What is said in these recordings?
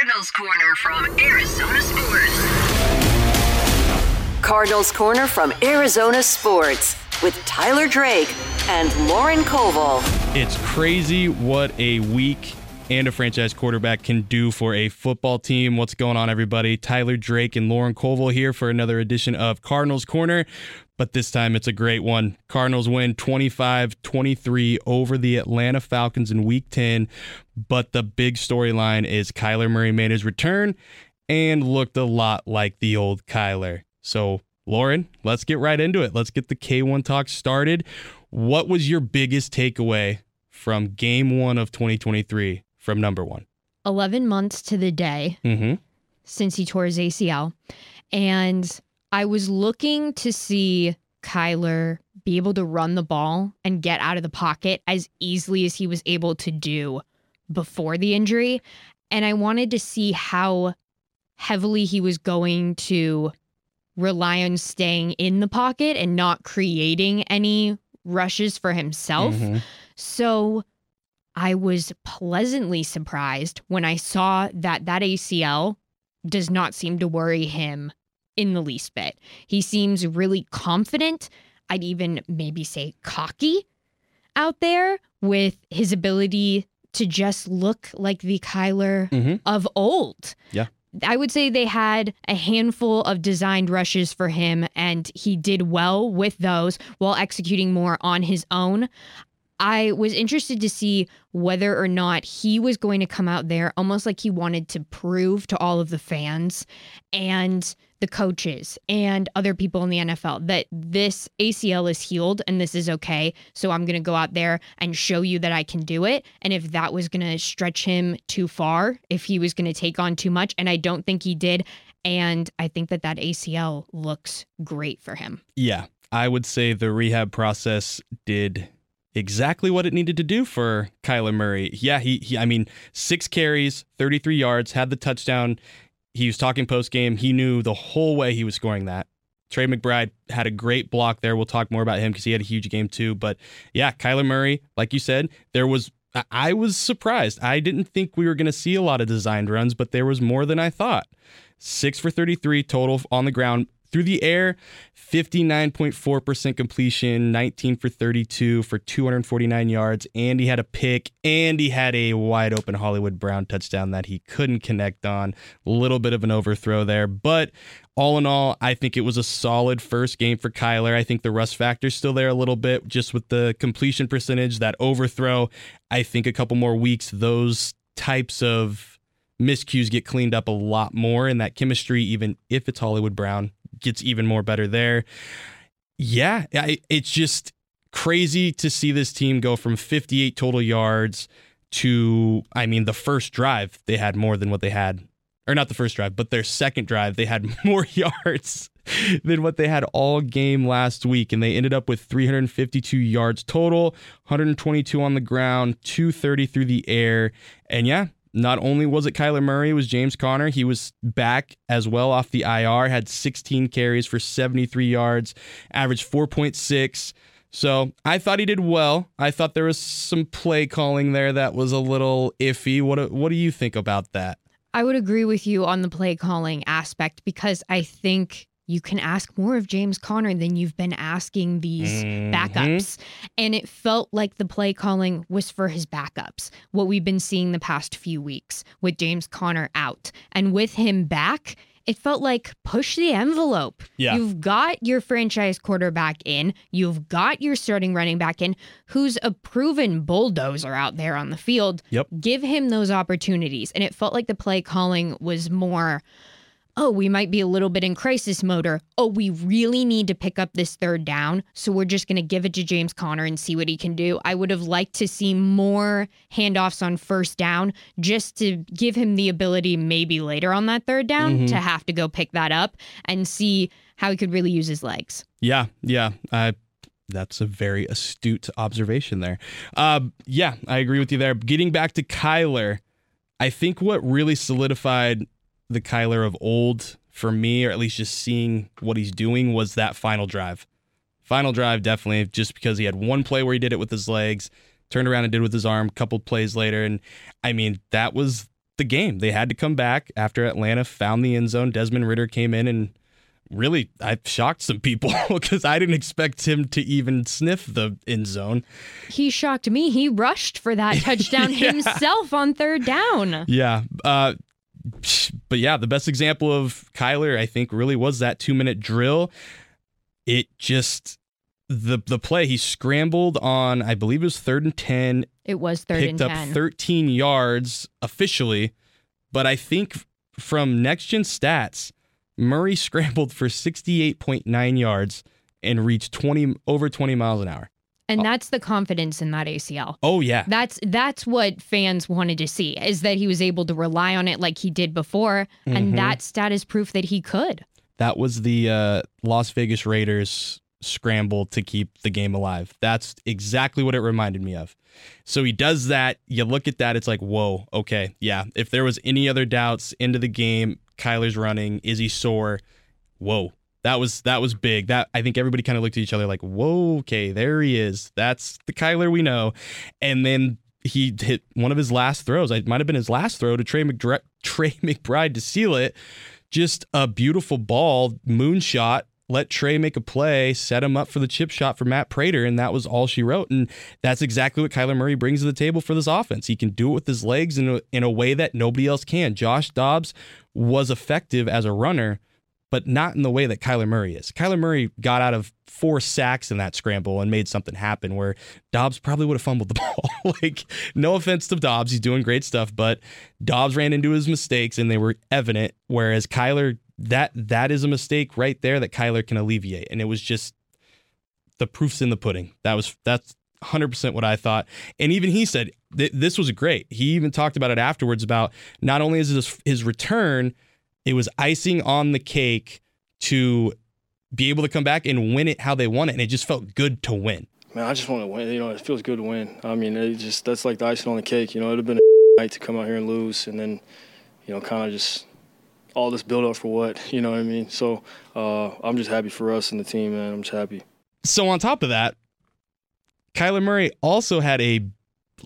Cardinals Corner from Arizona Sports. Cardinals Corner from Arizona Sports with Tyler Drake and Lauren Koval. It's crazy what a week and a franchise quarterback can do for a football team. What's going on, everybody? Tyler Drake and Lauren Koval here for another edition of Cardinals Corner, but this time it's a great one. Cardinals win 25 23 over the Atlanta Falcons in week 10, but the big storyline is Kyler Murray made his return and looked a lot like the old Kyler. So, Lauren, let's get right into it. Let's get the K1 talk started. What was your biggest takeaway from game one of 2023 from number one? 11 months to the day Mm-hmm. since he tore his ACL. And I was looking to see Kyler be able to run the ball and get out of the pocket as easily as he was able to do before the injury. And I wanted to see how heavily he was going to rely on staying in the pocket and not creating any rushes for himself. Mhm. So I was pleasantly surprised when I saw that that ACL does not seem to worry him in the least bit. He seems really confident. I'd even maybe say cocky out there with his ability to just look like the Kyler Mhm. of old. Yeah. I would say they had a handful of designed rushes for him, and he did well with those while executing more on his own. I was interested to see whether or not he was going to come out there almost like he wanted to prove to all of the fans and the coaches and other people in the NFL that this ACL is healed and this is okay. So I'm going to go out there and show you that I can do it. And if that was going to stretch him too far, if he was going to take on too much, and I don't think he did. And I think that that ACL looks great for him. Yeah, I would say the rehab process did exactly what it needed to do for Kyler Murray. Yeah, he, he I mean, six carries, 33 yards, had the touchdown. He was talking post game. He knew the whole way he was scoring that. Trey McBride had a great block there. We'll talk more about him because he had a huge game too. But yeah, Kyler Murray, like you said, there was. I- was surprised. I didn't think we were going to see a lot of designed runs, but there was more than I thought. Six for 33 total on the ground. Through the air, 59.4% completion, 19 for 32 for 249 yards. And he had a pick and he had a wide open Hollywood Brown touchdown that he couldn't connect on. A little bit of an overthrow there. But all in all, I think it was a solid first game for Kyler. I think the rust factor's still there a little bit just with the completion percentage, that overthrow. I think a couple more weeks, those types of miscues get cleaned up a lot more, and that chemistry, even if it's Hollywood Brown, gets even more better there. Yeah, I, it's just crazy to see this team go from 58 total yards to, I mean, the first drive, they had more than what they had. Or not the first drive, but their second drive, they had more yards than what they had all game last week. And they ended up with 352 yards total, 122 on the ground, 230 through the air. And yeah, not only was it Kyler Murray, it was James Conner. He was back as well off the IR, had 16 carries for 73 yards, averaged 4.6. So I thought he did well. I thought there was some play calling there that was a little iffy. What what do you think about that? I would agree with you on the play calling aspect because I think you can ask more of James Conner than you've been asking these Mhm. backups. And it felt like the play calling was for his backups, what we've been seeing the past few weeks with James Conner out. And with him back, it felt like push the envelope. Yeah. You've got your franchise quarterback in, you've got your starting running back in, who's a proven bulldozer out there on the field. Yep. Give him those opportunities. And it felt like the play calling was more oh, we might be a little bit in crisis mode, or oh, we really need to pick up this third down. So we're just going to give it to James Conner and see what he can do. I would have liked to see more handoffs on first down just to give him the ability, maybe later on that third down, Mhm. to have to go pick that up and see how he could really use his legs. Yeah, yeah. I that's a very astute observation there. Uh, yeah, I agree with you there. Getting back to Kyler, I think what really solidified the Kyler of old for me, or at least just seeing what he's doing, was that final drive. Final drive, definitely, just because he had one play where he did it with his legs, turned around and did it with his arm, couple plays later. And I mean, that was the game. They had to come back after Atlanta found the end zone. Desmond Ridder came in and really I shocked some people because I didn't expect him to even sniff the end zone. He shocked me. He rushed for that touchdown Yeah. himself on third down. Yeah. Uh, but yeah, the best example of Kyler, I think, really was that two minute drill. It just the the play he scrambled on, I believe it was third and ten, It was third picked and up 10. 13 yards officially, but I think from next gen stats, Murray scrambled for 68.9 yards and reached 20 over 20 miles an hour. And that's the confidence in that ACL. Oh yeah. That's that's what fans wanted to see is that he was able to rely on it like he did before, Mhm. and that stat is proof that he could. That was the uh, Las Vegas Raiders scramble to keep the game alive. That's exactly what it reminded me of. So he does that. You look at that, it's like, whoa, okay, yeah. If there was any other doubts into the game, Kyler's running. Is he sore? Whoa. That was that was big. That I think everybody kind of looked at each other like, whoa, okay, there he is. That's the Kyler we know. And then he hit one of his last throws. It might have been his last throw to Trey, McDr- Trey McBride to seal it. Just a beautiful ball, moonshot. Let Trey make a play, set him up for the chip shot for Matt Prater, and that was all she wrote. And that's exactly what Kyler Murray brings to the table for this offense. He can do it with his legs in a, in a way that nobody else can. Josh Dobbs was effective as a runner, but not in the way that Kyler Murray is. Kyler Murray got out of four sacks in that scramble and made something happen where Dobbs probably would have fumbled the ball. like, no offense to Dobbs, he's doing great stuff, but Dobbs ran into his mistakes and they were evident. Whereas Kyler, that that is a mistake right there that Kyler can alleviate. And it was just the proof's in the pudding. That was that's 100% what I thought. And even he said th- this was great. He even talked about it afterwards about not only is his, his return, it was icing on the cake to be able to come back and win it how they won it. And it just felt good to win. Man, I just want to win. You know, it feels good to win. I mean, it just that's like the icing on the cake. You know, it'd have been a night to come out here and lose, and then, you know, kind of just all this build up for what? You know what I mean? So uh, I'm just happy for us and the team, man. I'm just happy. So on top of that, Kyler Murray also had a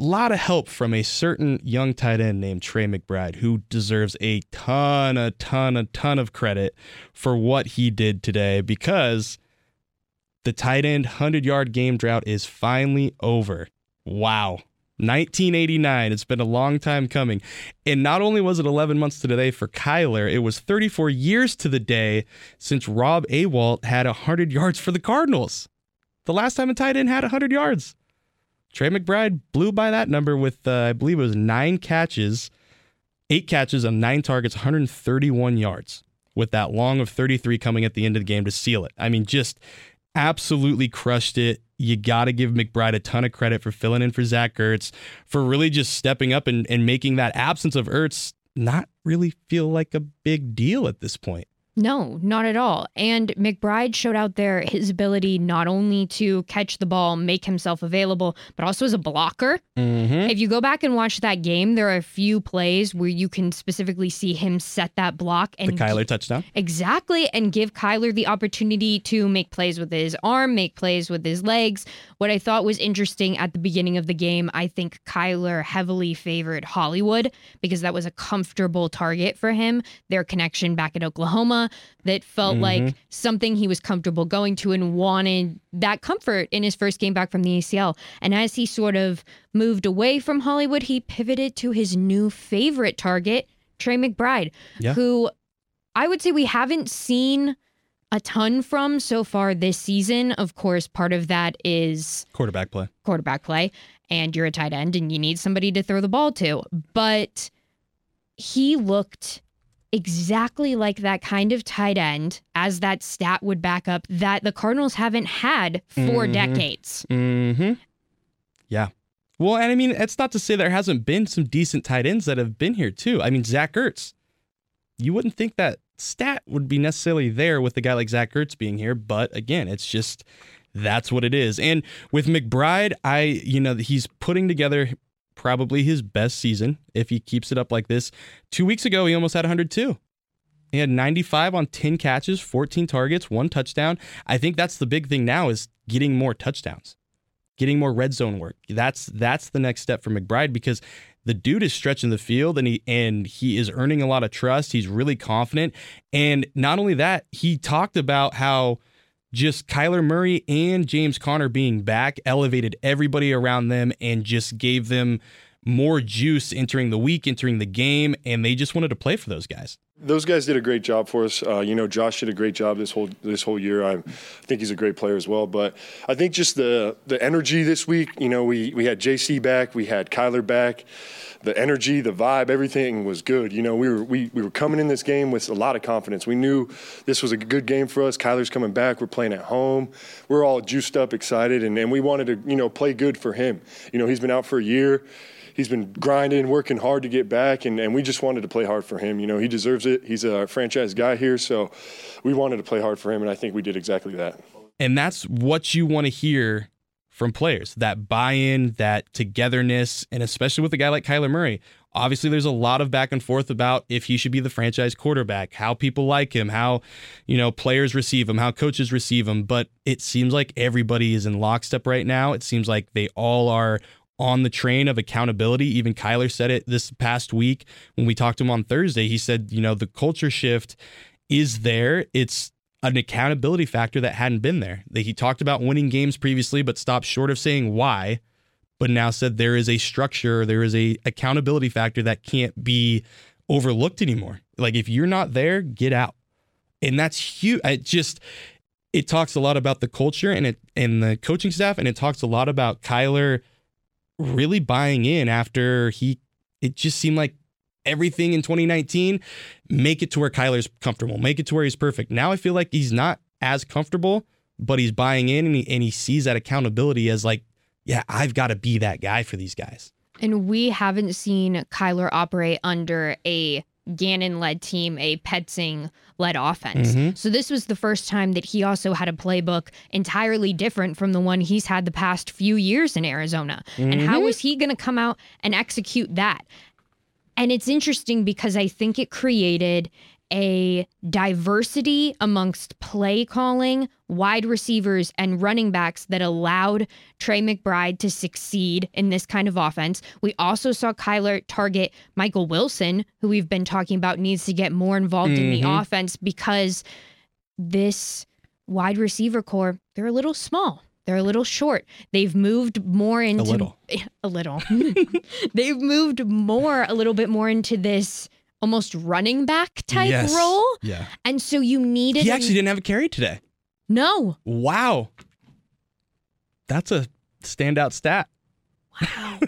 lot of help from a certain young tight end named Trey McBride, who deserves a ton, a ton, a ton of credit for what he did today because the tight end 100 yard game drought is finally over. Wow. 1989. It's been a long time coming. And not only was it 11 months to the day for Kyler, it was 34 years to the day since Rob Awalt had 100 yards for the Cardinals. The last time a tight end had 100 yards. Trey McBride blew by that number with, uh, I believe it was nine catches, eight catches on nine targets, 131 yards, with that long of 33 coming at the end of the game to seal it. I mean, just absolutely crushed it. You got to give McBride a ton of credit for filling in for Zach Ertz, for really just stepping up and, and making that absence of Ertz not really feel like a big deal at this point. No, not at all. And McBride showed out there his ability not only to catch the ball, make himself available, but also as a blocker. Mm-hmm. If you go back and watch that game, there are a few plays where you can specifically see him set that block The and Kyler touchdown. Exactly, and give Kyler the opportunity to make plays with his arm, make plays with his legs. What I thought was interesting at the beginning of the game, I think Kyler heavily favored Hollywood because that was a comfortable target for him. Their connection back in Oklahoma that felt like mm-hmm. something he was comfortable going to and wanted that comfort in his first game back from the ACL. And as he sort of moved away from Hollywood, he pivoted to his new favorite target, Trey McBride, Yeah. who I would say we haven't seen a ton from so far this season. Of course, part of that is Quarterback play. quarterback play, and you're a tight end and you need somebody to throw the ball to. But he looked exactly like that kind of tight end, as that stat would back up, that the Cardinals haven't had for Mhm. decades. Mm-hmm. Yeah. Well, and I mean, it's not to say there hasn't been some decent tight ends that have been here too. I mean, Zach Ertz. You wouldn't think that stat would be necessarily there with a guy like Zach Ertz being here, but again, it's just that's what it is. And with McBride, I you know he's putting together probably his best season if he keeps it up like this. Two weeks ago, he almost had 102. He had 95 on 10 catches, 14 targets, one touchdown. I think that's the big thing now is getting more touchdowns. getting more red zone work. That's that's the next step for McBride because the dude is stretching the field and he and he is earning a lot of trust. He's really confident. And not only that, he talked about how just Kyler Murray and James Conner being back elevated everybody around them and just gave them more juice entering the week, entering the game, and they just wanted to play for those guys. Those guys did a great job for us. Uh, you know, Josh did a great job this whole this whole year. I think he's a great player as well. But I think just the the energy this week. You know, we we had JC back, we had Kyler back. The energy, the vibe, everything was good. You know, we were we, we were coming in this game with a lot of confidence. We knew this was a good game for us. Kyler's coming back. We're playing at home. We're all juiced up, excited, and, and we wanted to you know play good for him. You know, he's been out for a year he's been grinding, working hard to get back, and, and we just wanted to play hard for him. You know, he deserves it. He's a franchise guy here, so we wanted to play hard for him, and I think we did exactly that. And that's what you want to hear from players that buy in, that togetherness, and especially with a guy like Kyler Murray. Obviously, there's a lot of back and forth about if he should be the franchise quarterback, how people like him, how, you know, players receive him, how coaches receive him. But it seems like everybody is in lockstep right now. It seems like they all are on the train of accountability. Even Kyler said it this past week when we talked to him on Thursday. He said, you know, the culture shift is there. It's an accountability factor that hadn't been there. He talked about winning games previously, but stopped short of saying why, but now said there is a structure, there is a accountability factor that can't be overlooked anymore. Like if you're not there, get out. And that's huge. It just it talks a lot about the culture and it and the coaching staff, and it talks a lot about Kyler really buying in after he it just seemed like everything in 2019 make it to where Kyler's comfortable, make it to where he's perfect. Now I feel like he's not as comfortable, but he's buying in and he, and he sees that accountability as like, yeah, I've got to be that guy for these guys. And we haven't seen Kyler operate under a Gannon led team, a Petzing led offense. Mm-hmm. So this was the first time that he also had a playbook entirely different from the one he's had the past few years in Arizona. Mm-hmm. And how was he going to come out and execute that? And it's interesting because I think it created a diversity amongst play calling, wide receivers, and running backs that allowed Trey McBride to succeed in this kind of offense. We also saw Kyler target Michael Wilson, who we've been talking about needs to get more involved mm-hmm. in the mm-hmm. offense because this wide receiver core, they're a little small. They're a little short. They've moved more into a little. A little. They've moved more, a little bit more into this almost running back type yes. role. Yeah. And so you needed. He actually didn't have a carry today. No. Wow. That's a standout stat. Wow.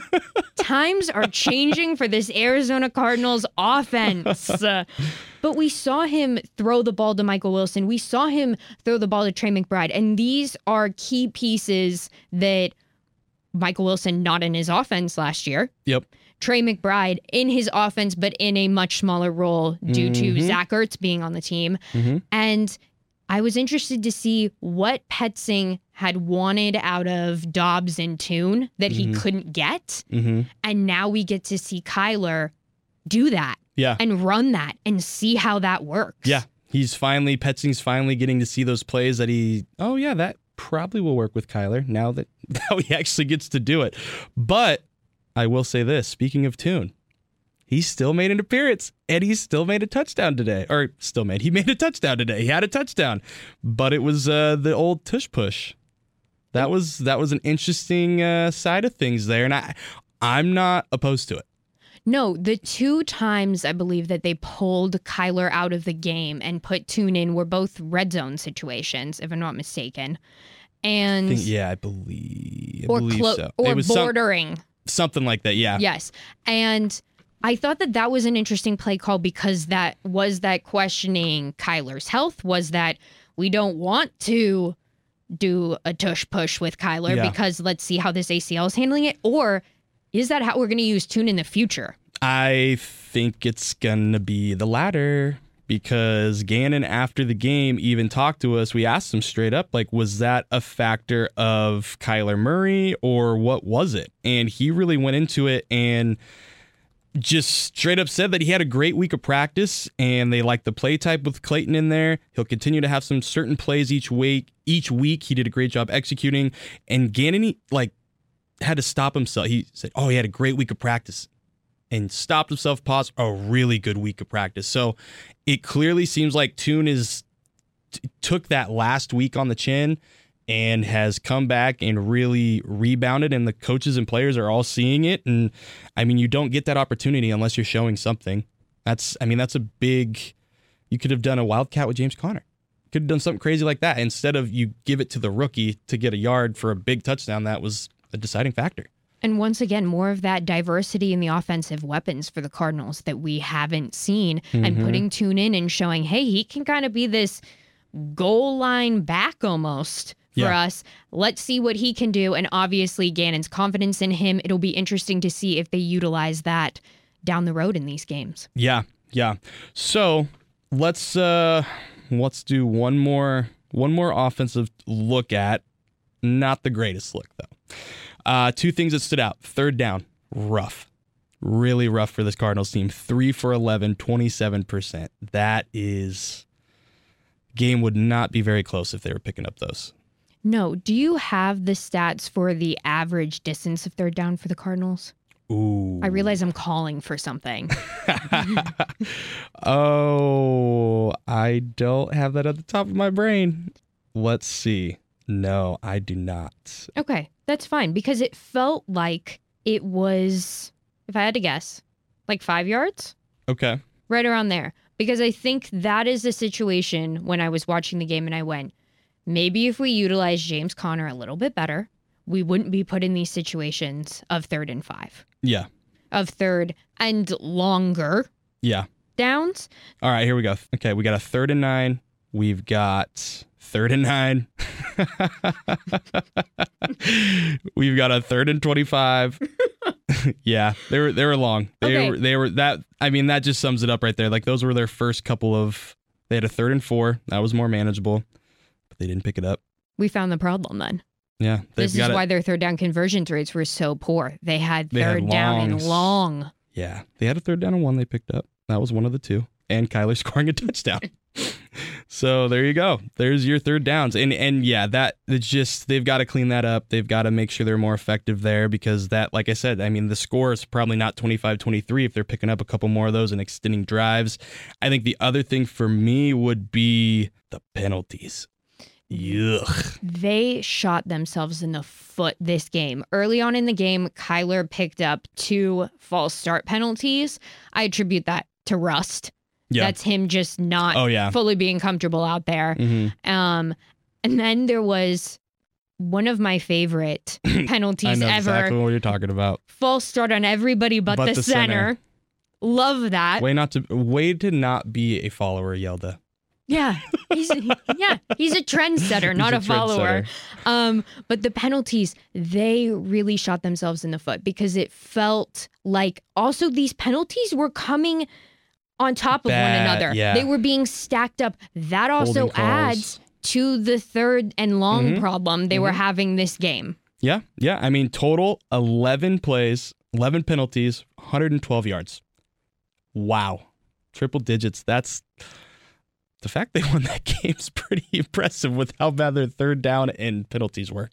Times are changing for this Arizona Cardinals offense. Uh, but we saw him throw the ball to Michael Wilson. We saw him throw the ball to Trey McBride. And these are key pieces that Michael Wilson not in his offense last year. Yep. Trey McBride in his offense, but in a much smaller role due mm-hmm. to Zach Ertz being on the team. Mm-hmm. And I was interested to see what Petzing had wanted out of Dobbs and Tune that mm-hmm. he couldn't get. Mm-hmm. And now we get to see Kyler do that. Yeah. And run that and see how that works. Yeah. He's finally, Petzing's finally getting to see those plays that he, oh, yeah, that probably will work with Kyler now that, now he actually gets to do it. But I will say this speaking of Tune, he still made an appearance and he still made a touchdown today. Or still made, he made a touchdown today. He had a touchdown, but it was uh, the old tush push. That was that was an interesting uh, side of things there, and I I'm not opposed to it. No, the two times I believe that they pulled Kyler out of the game and put Tune in were both red zone situations, if I'm not mistaken. And I think, yeah, I believe, I or believe clo- so. or bordering. Some, Something like that, yeah. Yes. And I thought that that was an interesting play call because that was that questioning Kyler's health was that we don't want to do a tush push with Kyler yeah. because let's see how this ACL is handling it or is that how we're going to use Tune in the future? I think it's going to be the latter because Gannon, after the game, even talked to us. We asked him straight up, like, was that a factor of Kyler Murray or what was it? And he really went into it and just straight up said that he had a great week of practice and they like the play type with Clayton in there. He'll continue to have some certain plays each week. Each week, he did a great job executing. And Gannon, he like, had to stop himself. He said, "Oh, he had a great week of practice." And stopped himself, paused a really good week of practice. So it clearly seems like Tune is t- took that last week on the chin and has come back and really rebounded and the coaches and players are all seeing it and I mean you don't get that opportunity unless you're showing something. That's I mean that's a big you could have done a wildcat with James Conner. Could have done something crazy like that instead of you give it to the rookie to get a yard for a big touchdown that was a deciding factor. And once again, more of that diversity in the offensive weapons for the Cardinals that we haven't seen, and Mhm. putting Tune in and showing, hey, he can kind of be this goal line back almost for Yeah. us. Let's see what he can do. And obviously, Gannon's confidence in him. It'll be interesting to see if they utilize that down the road in these games. Yeah, yeah. So let's uh let's do one more one more offensive look at. Not the greatest look though. Uh two things that stood out. Third down, rough. Really rough for this Cardinals team. 3 for 11, 27%. That is game would not be very close if they were picking up those. No, do you have the stats for the average distance of third down for the Cardinals? Ooh. I realize I'm calling for something. oh, I don't have that at the top of my brain. Let's see. No, I do not. Okay, that's fine because it felt like it was, if I had to guess, like five yards, Okay. right around there. Because I think that is the situation when I was watching the game and I went, maybe if we utilize James Conner a little bit better, we wouldn't be put in these situations of third and five, Yeah. of third and longer Yeah. downs. All right, here we go. Okay, we got a third and nine. We've got third and nine. We've got a third and twenty-five. yeah, they were they were long. They Okay. were they were that. I mean, that just sums it up right there. Like those were their first couple of. They had a third and four. That was more manageable, but they didn't pick it up. We found the problem then. Yeah, This is it. why their third down conversions rates were so poor. They had They had third down and long. Yeah, they had a third down and one they picked up. That was one of the two, and Kyler scoring a touchdown. so there you go. There's your third downs, and and yeah, that it's just they've got to clean that up. They've got to make sure they're more effective there because that, like I said, I mean the score is probably not 25-23 if they're picking up a couple more of those and extending drives. I think the other thing for me would be the penalties. Yuck. They shot themselves in the foot this game. Early on in the game, Kyler picked up two false start penalties. I attribute that to rust. Yeah. That's him just not Oh yeah. fully being comfortable out there. hmm Um, and then there was one of my favorite I penalties know ever. exactly what you're talking about. False start on everybody but, But the, the center. center. Love that. Way not to way to not be a follower, Hjalte. Yeah, he's yeah, he's a trendsetter, not a, He's follower. Um, but the penalties, they really shot themselves in the foot because it felt like also these penalties were coming on top of Bad, one another. yeah. They were being stacked up. That also adds to the third and long Mhm. problem they were having this game. Yeah, yeah. I mean, total 11 plays, 11 penalties, 112 yards. Wow. Triple digits. That's the fact they won that game's pretty impressive with how bad their third down and penalties were.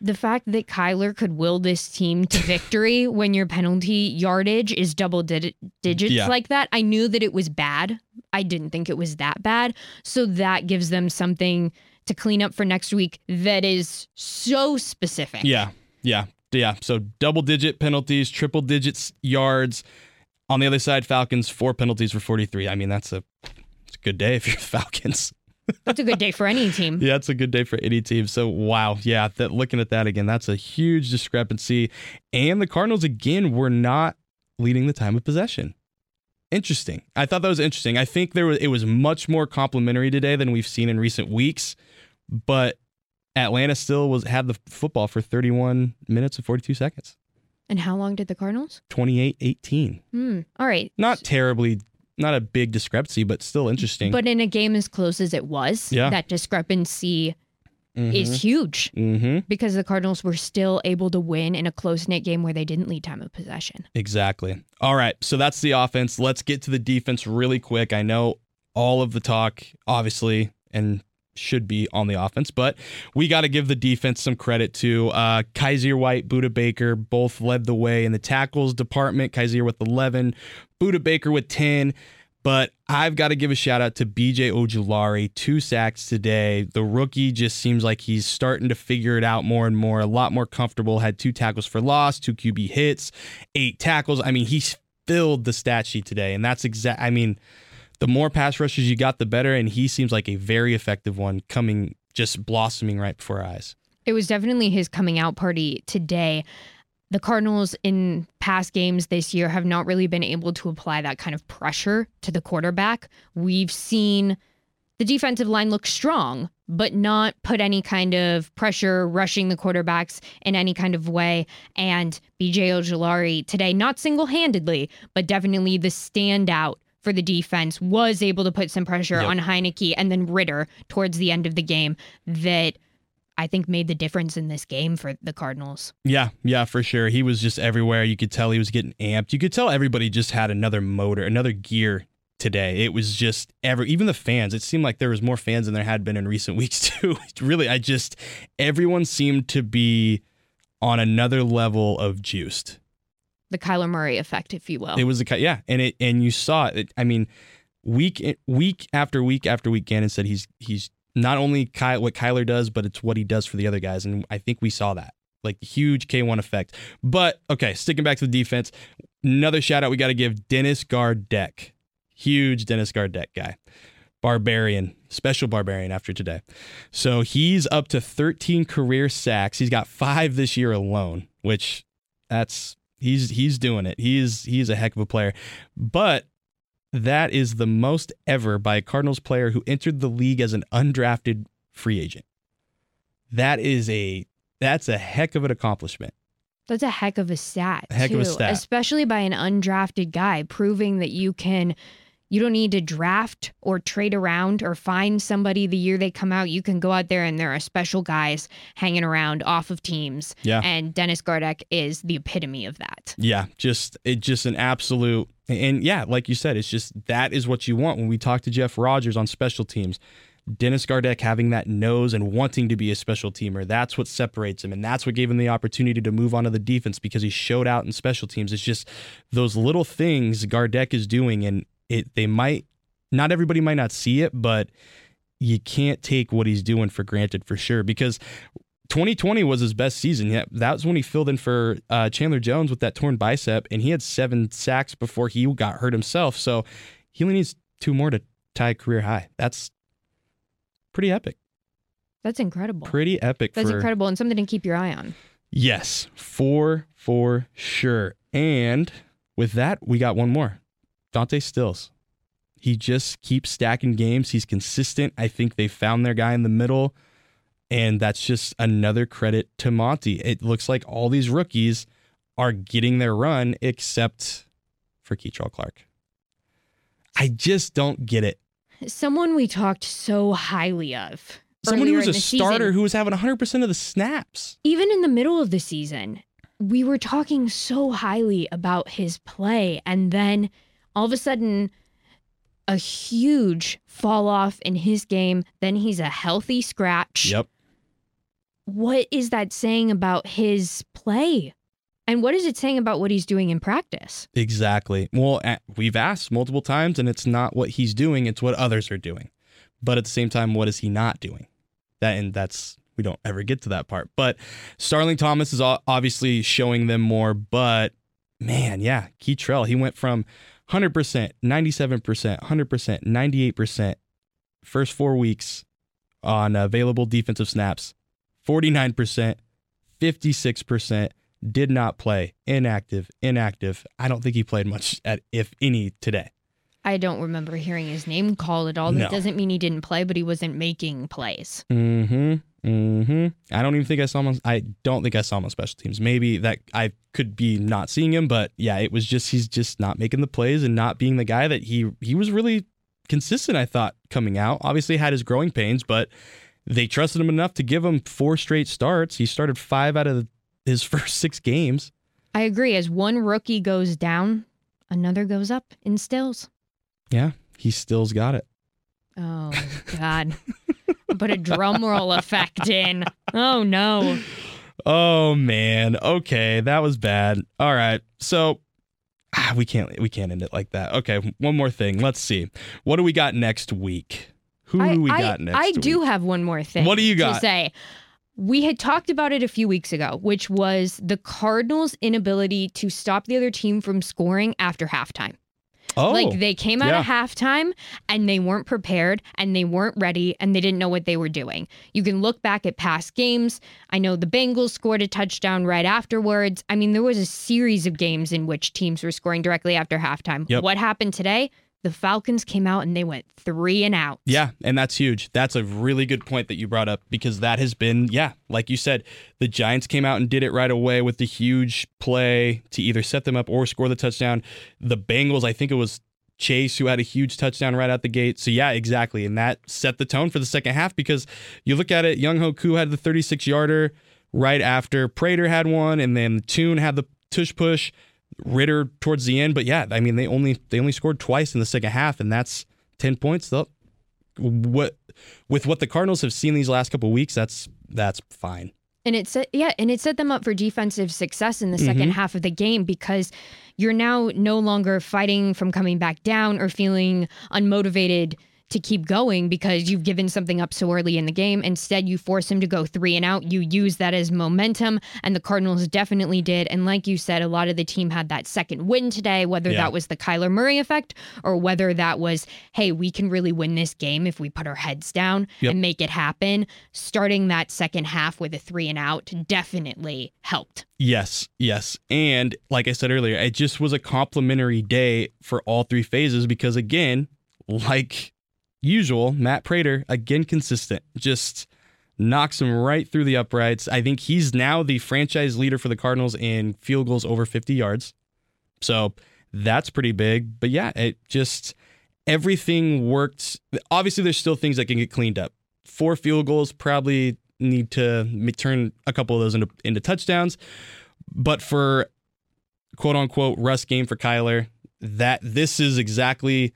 The fact that Kyler could will this team to victory when your penalty yardage is double digit digits Yeah. like that, I knew that it was bad. I didn't think it was that bad. So that gives them something to clean up for next week that is so specific. Yeah, yeah, yeah. So double digit penalties, triple digits yards. On the other side, Falcons, four penalties for 43. I mean, that's a, it's a good day if you're the Falcons. That's a good day for any team. Yeah, it's a good day for any team. So wow, yeah, that looking at that again, that's a huge discrepancy. And the Cardinals again were not leading the time of possession. Interesting. I thought that was interesting. I think there was it was much more complimentary today than we've seen in recent weeks, but Atlanta still was had the football for 31 minutes and 42 seconds. And how long did the Cardinals? 28-18. Hmm. All right. Not terribly not a big discrepancy, but still interesting. But in a game as close as it was, Yeah. that discrepancy is huge Mm-hmm. because the Cardinals were still able to win in a close knit game where they didn't lead time of possession. Exactly. All right. So that's the offense. Let's get to the defense really quick. I know all of the talk, obviously, and should be on the offense, but we got to give the defense some credit to uh, Kyzir White, Budda Baker, both led the way in the tackles department. Kyzir with 11, Budda Baker with 10. But I've got to give a shout out to BJ Ojulari, two sacks today. The rookie just seems like he's starting to figure it out more and more, a lot more comfortable. Had two tackles for loss, two QB hits, eight tackles. I mean, he's filled the stat sheet today. And that's exact. I mean, the more pass rushes you got, the better. And he seems like a very effective one coming, just blossoming right before our eyes. It was definitely his coming out party today. The Cardinals in past games this year have not really been able to apply that kind of pressure to the quarterback. We've seen the defensive line look strong, but not put any kind of pressure rushing the quarterbacks in any kind of way. And BJ Ojulari today, not single handedly, but definitely the standout for the defense, was able to put some pressure Yep. on Heinicke and then Ridder towards the end of the game that I think made the difference in this game for the Cardinals. Yeah, yeah, for sure. He was just everywhere. You could tell he was getting amped. You could tell everybody just had another motor, another gear today. It was just every even the fans. It seemed like there was more fans than there had been in recent weeks too. really, I just everyone seemed to be on another level of juiced. The Kyler Murray effect, if you will. It was a ki- yeah, and it and you saw it. I mean, week week after week after week, Gannon said he's he's not only Ky- what Kyler does, but it's what he does for the other guys, and I think we saw that like huge K1 effect. But okay, sticking back to the defense, another shout out we got to give Dennis Gardeck, huge Dennis Gardeck guy. Barbarian, special barbarian after today. So he's up to 13 career sacks. He's got five this year alone, which that's he's he's doing it. He's he's a heck of a player. But that is the most ever by a Cardinals player who entered the league as an undrafted free agent. That is a that's a heck of an accomplishment. That's a heck of a stat. A heck of a stat. Especially by an undrafted guy, proving that you can you don't need to draft or trade around or find somebody the year they come out. You can go out there and there are special guys hanging around off of teams. Yeah. And Dennis Gardeck is the epitome of that. Yeah, just it just an absolute and yeah, like you said, it's just that is what you want when we talk to Jeff Rodgers on special teams. Dennis Gardeck having that nose and wanting to be a special teamer, that's what separates him. And that's what gave him the opportunity to move on to the defense because he showed out in special teams. It's just those little things Gardeck is doing and it they might not everybody might not see it, but you can't take what he's doing for granted for sure because 2020 was his best season. Yeah, that was when he filled in for uh, Chandler Jones with that torn bicep, and he had seven sacks before he got hurt himself. So he only needs two more to tie a career high. That's pretty epic. That's incredible. Pretty epic. That's for, incredible and something to keep your eye on. Yes, for for sure. And with that, we got one more. Dante Stills. He just keeps stacking games. He's consistent. I think they found their guy in the middle. And that's just another credit to Monti. It looks like all these rookies are getting their run except for Kei'Trel Clark. I just don't get it. Someone we talked so highly of. Someone who was a starter season. who was having 100% of the snaps. even in the middle of the season, we were talking so highly about his play. And then all of a sudden, a huge fall off in his game. Then he's a healthy scratch. Yep. What is that saying about his play? And what is it saying about what he's doing in practice? Exactly. Well, we've asked multiple times, and it's not what he's doing; it's what others are doing. But at the same time, what is he not doing? That and that's we don't ever get to that part. But Starling Thomas is obviously showing them more. But man, yeah, Kei'Trel, he went from 100%, 97%, 100%, 98% first four weeks on available defensive snaps, 49%, 56%, did not play, inactive, inactive. I don't think he played much at if any today. I don't remember hearing his name called at all. No. That doesn't mean he didn't play, but he wasn't making plays. Mm-hmm. Mm-hmm. I don't even think I saw him. On, I don't think I saw him on special teams. Maybe that I could be not seeing him, but yeah, it was just he's just not making the plays and not being the guy that he he was really consistent. I thought coming out. Obviously had his growing pains, but they trusted him enough to give him four straight starts. He started five out of his first six games. I agree. As one rookie goes down, another goes up in stills. Yeah, he still's got it. Oh God. Put a drum roll effect in. Oh no. Oh man. Okay, that was bad. All right. So ah, we can't we can't end it like that. Okay, one more thing. Let's see. What do we got next week? Who I, do we I- got next I do have one more thing. What do you got? To say. We had talked about it a few weeks ago, which was the Cardinals' inability to stop the other team from scoring after halftime. Oh. Like they came out yeah. of halftime and they weren't prepared and they weren't ready and they didn't know what they were doing. You can look back at past games. I know the Bengals scored a touchdown right afterwards. I mean, there was a series of games in which teams were scoring directly after halftime. Yep. What happened today? The Falcons came out and they went three and out. Yeah, and that's huge. That's a really good point that you brought up because that has been, yeah, like you said, the Giants came out and did it right away with the huge play to either set them up or score the touchdown. The Bengals, I think it was Chase who had a huge touchdown right out the gate. So yeah, exactly. And that set the tone for the second half because you look at it, Younghoe Koo had the 36 yarder right after. Prater had one, and then Tune had the tush push. Ridder towards the end, but yeah, I mean they only they only scored twice in the second half, and that's ten points. Though, what with what the Cardinals have seen these last couple weeks, that's that's fine. And it set yeah, and it set them up for defensive success in the Mm-hmm. second half of the game because you're now no longer fighting from coming back down or feeling unmotivated to keep going because you've given something up so early in the game. Instead, you force him to go three and out. You use that as momentum, and the Cardinals definitely did. And like you said, a lot of the team had that second win today, whether Yeah. that was the Kyler Murray effect or whether that was, hey, we can really win this game if we put our heads down Yep. and make it happen. Starting that second half with a three and out definitely helped. Yes, yes. And like I said earlier, it just was a complimentary day for all three phases because, again, like usual, Matt Prater, again, consistent, just knocks him right through the uprights. I think he's now the franchise leader for the Cardinals in field goals over 50 yards. So that's pretty big. But yeah, it just everything worked. Obviously, there's still things that can get cleaned up. Four field goals probably need to turn a couple of those into, into touchdowns. But for quote unquote rust game for Kyler, that this is exactly.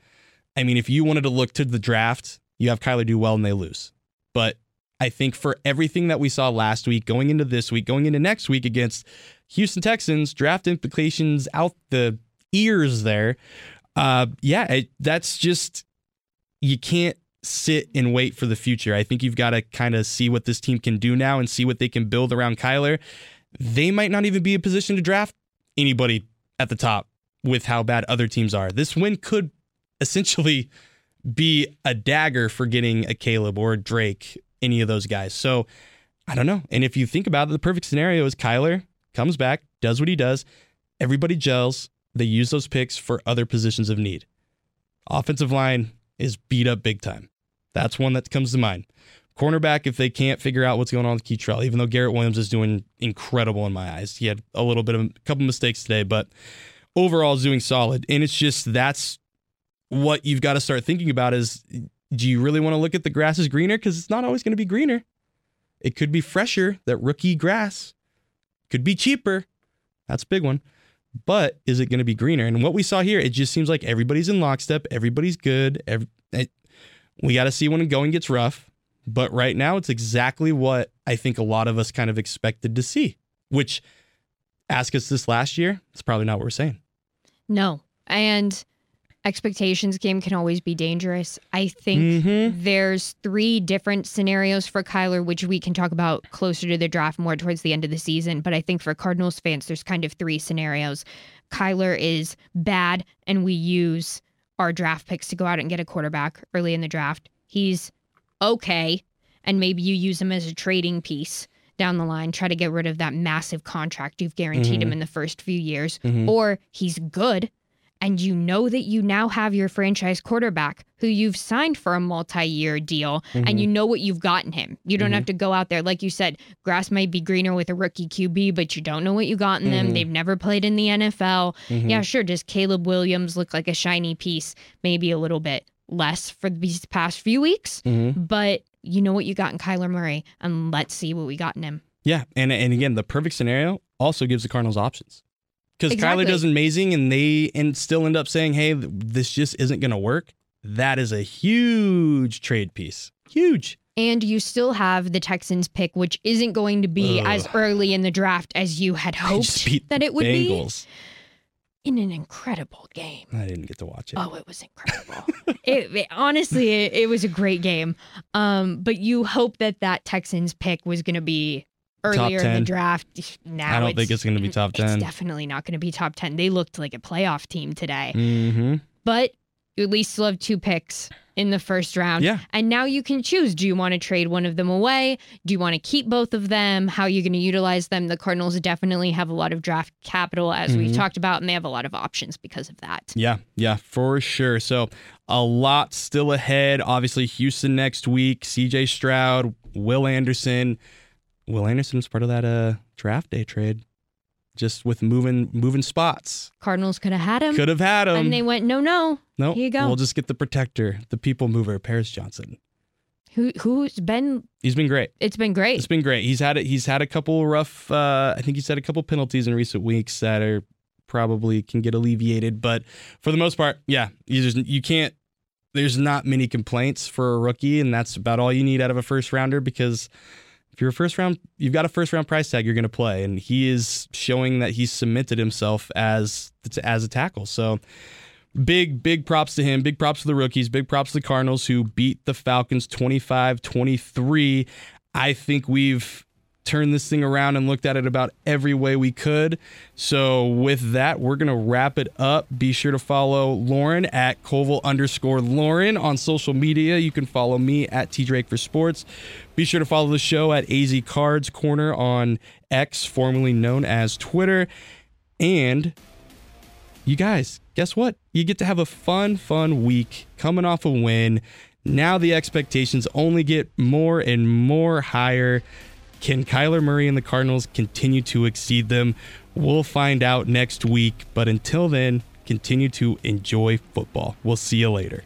I mean, if you wanted to look to the draft, you have Kyler do well and they lose. But I think for everything that we saw last week, going into this week, going into next week against Houston Texans, draft implications out the ears there. Uh, yeah, it, that's just you can't sit and wait for the future. I think you've got to kind of see what this team can do now and see what they can build around Kyler. They might not even be in a position to draft anybody at the top with how bad other teams are. This win could essentially be a dagger for getting a Caleb or a Drake, any of those guys. So I don't know. And if you think about it, the perfect scenario is Kyler comes back, does what he does, everybody gels, they use those picks for other positions of need. Offensive line is beat up big time. That's one that comes to mind. Cornerback, if they can't figure out what's going on with Kei'Trel, even though Garrett Williams is doing incredible in my eyes. He had a little bit of a couple mistakes today, but overall is doing solid. And it's just that's what you've got to start thinking about is do you really want to look at the grass as greener? Because it's not always going to be greener. It could be fresher, that rookie grass. Could be cheaper. That's a big one. But is it going to be greener? And what we saw here, it just seems like everybody's in lockstep. Everybody's good. Every, eh, it, we got to see when going gets rough. But right now, it's exactly what I think a lot of us kind of expected to see, which ask us this last year, it's probably not what we're saying. No. And expectations game can always be dangerous. I think Mhm. there's three different scenarios for Kyler, which we can talk about closer to the draft, more towards the end of the season. But I think for Cardinals fans, there's kind of three scenarios. Kyler is bad, and we use our draft picks to go out and get a quarterback early in the draft. He's okay, and maybe you use him as a trading piece down the line, try to get rid of that massive contract you've guaranteed him in the first few years. Or he's good, and you know that you now have your franchise quarterback who you've signed for a multi-year deal and you mm-hmm. know what you've gotten him. You don't have mm-hmm. to go out there like you said, grass might be greener with a rookie QB, but you don't know what you got in them. Mm-hmm. They've never played in the NFL. Yeah, sure, does Caleb Williams look like a shiny piece? Maybe a little bit less for these past few weeks, but you know what you got in Kyler Murray, and let's see what we got in him. Yeah, and and again, the perfect scenario also gives the Cardinals options because Exactly. Kyler does amazing, and they and still end up saying, "Hey, this just isn't going to work." That is a huge trade piece. Huge. And you still have the Texans pick, which isn't going to be Ugh. as early in the draft as you had hoped that it would Bengals. be in an incredible game. I didn't get to watch it. Oh, it was incredible. it, it- honestly, it, it was a great game. Um, but you hope that that Texans pick was going to be earlier in the draft. Now I don't think it's going to be top It's ten. definitely not going to be top ten. They looked like a playoff team today, Mm-hmm. but you at least still have two picks in the first round. Yeah. And now you can choose. Do you want to trade one of them away? Do you want to keep both of them? How are you going to utilize them? The Cardinals definitely have a lot of draft capital, as we've Mhm. talked about, and they have a lot of options because of that. Yeah, yeah, for sure. So a lot still ahead. Obviously, Houston next week. C.J. Stroud, Will Anderson. Will Anderson's part of that uh draft day trade. Just with moving moving spots. Cardinals could have had him. Could have had him. and they went, no, no. nope. here you go. We'll just get the protector, the people mover, Paris Johnson. Who who's been? He's been great. It's been great. It's been great. He's had it. He's had a couple rough. Uh, I think he's had a couple penalties in recent weeks that are probably can get alleviated. But for the most part, yeah, you just you can't. There's not many complaints for a rookie, and that's about all you need out of a first rounder. Because if you're a first round, you've got a first round price tag you're going to play, and he is showing that he's cemented himself as as a tackle. So big big props to him. Big props to the rookies. Big props to the cardinals who beat the falcons 25-23 i think we've turned this thing around and looked at it about every way we could so with that we're gonna wrap it up be sure to follow lauren at koval underscore lauren on social media you can follow me at t drake for sports be sure to follow the show at az cards corner on x formerly known as twitter and you guys, guess what? You get to have a fun, fun week coming off a win. Now the expectations only get more and more higher. Can Kyler Murray and the Cardinals continue to exceed them? We'll find out next week. But until then, continue to enjoy football. We'll see you later.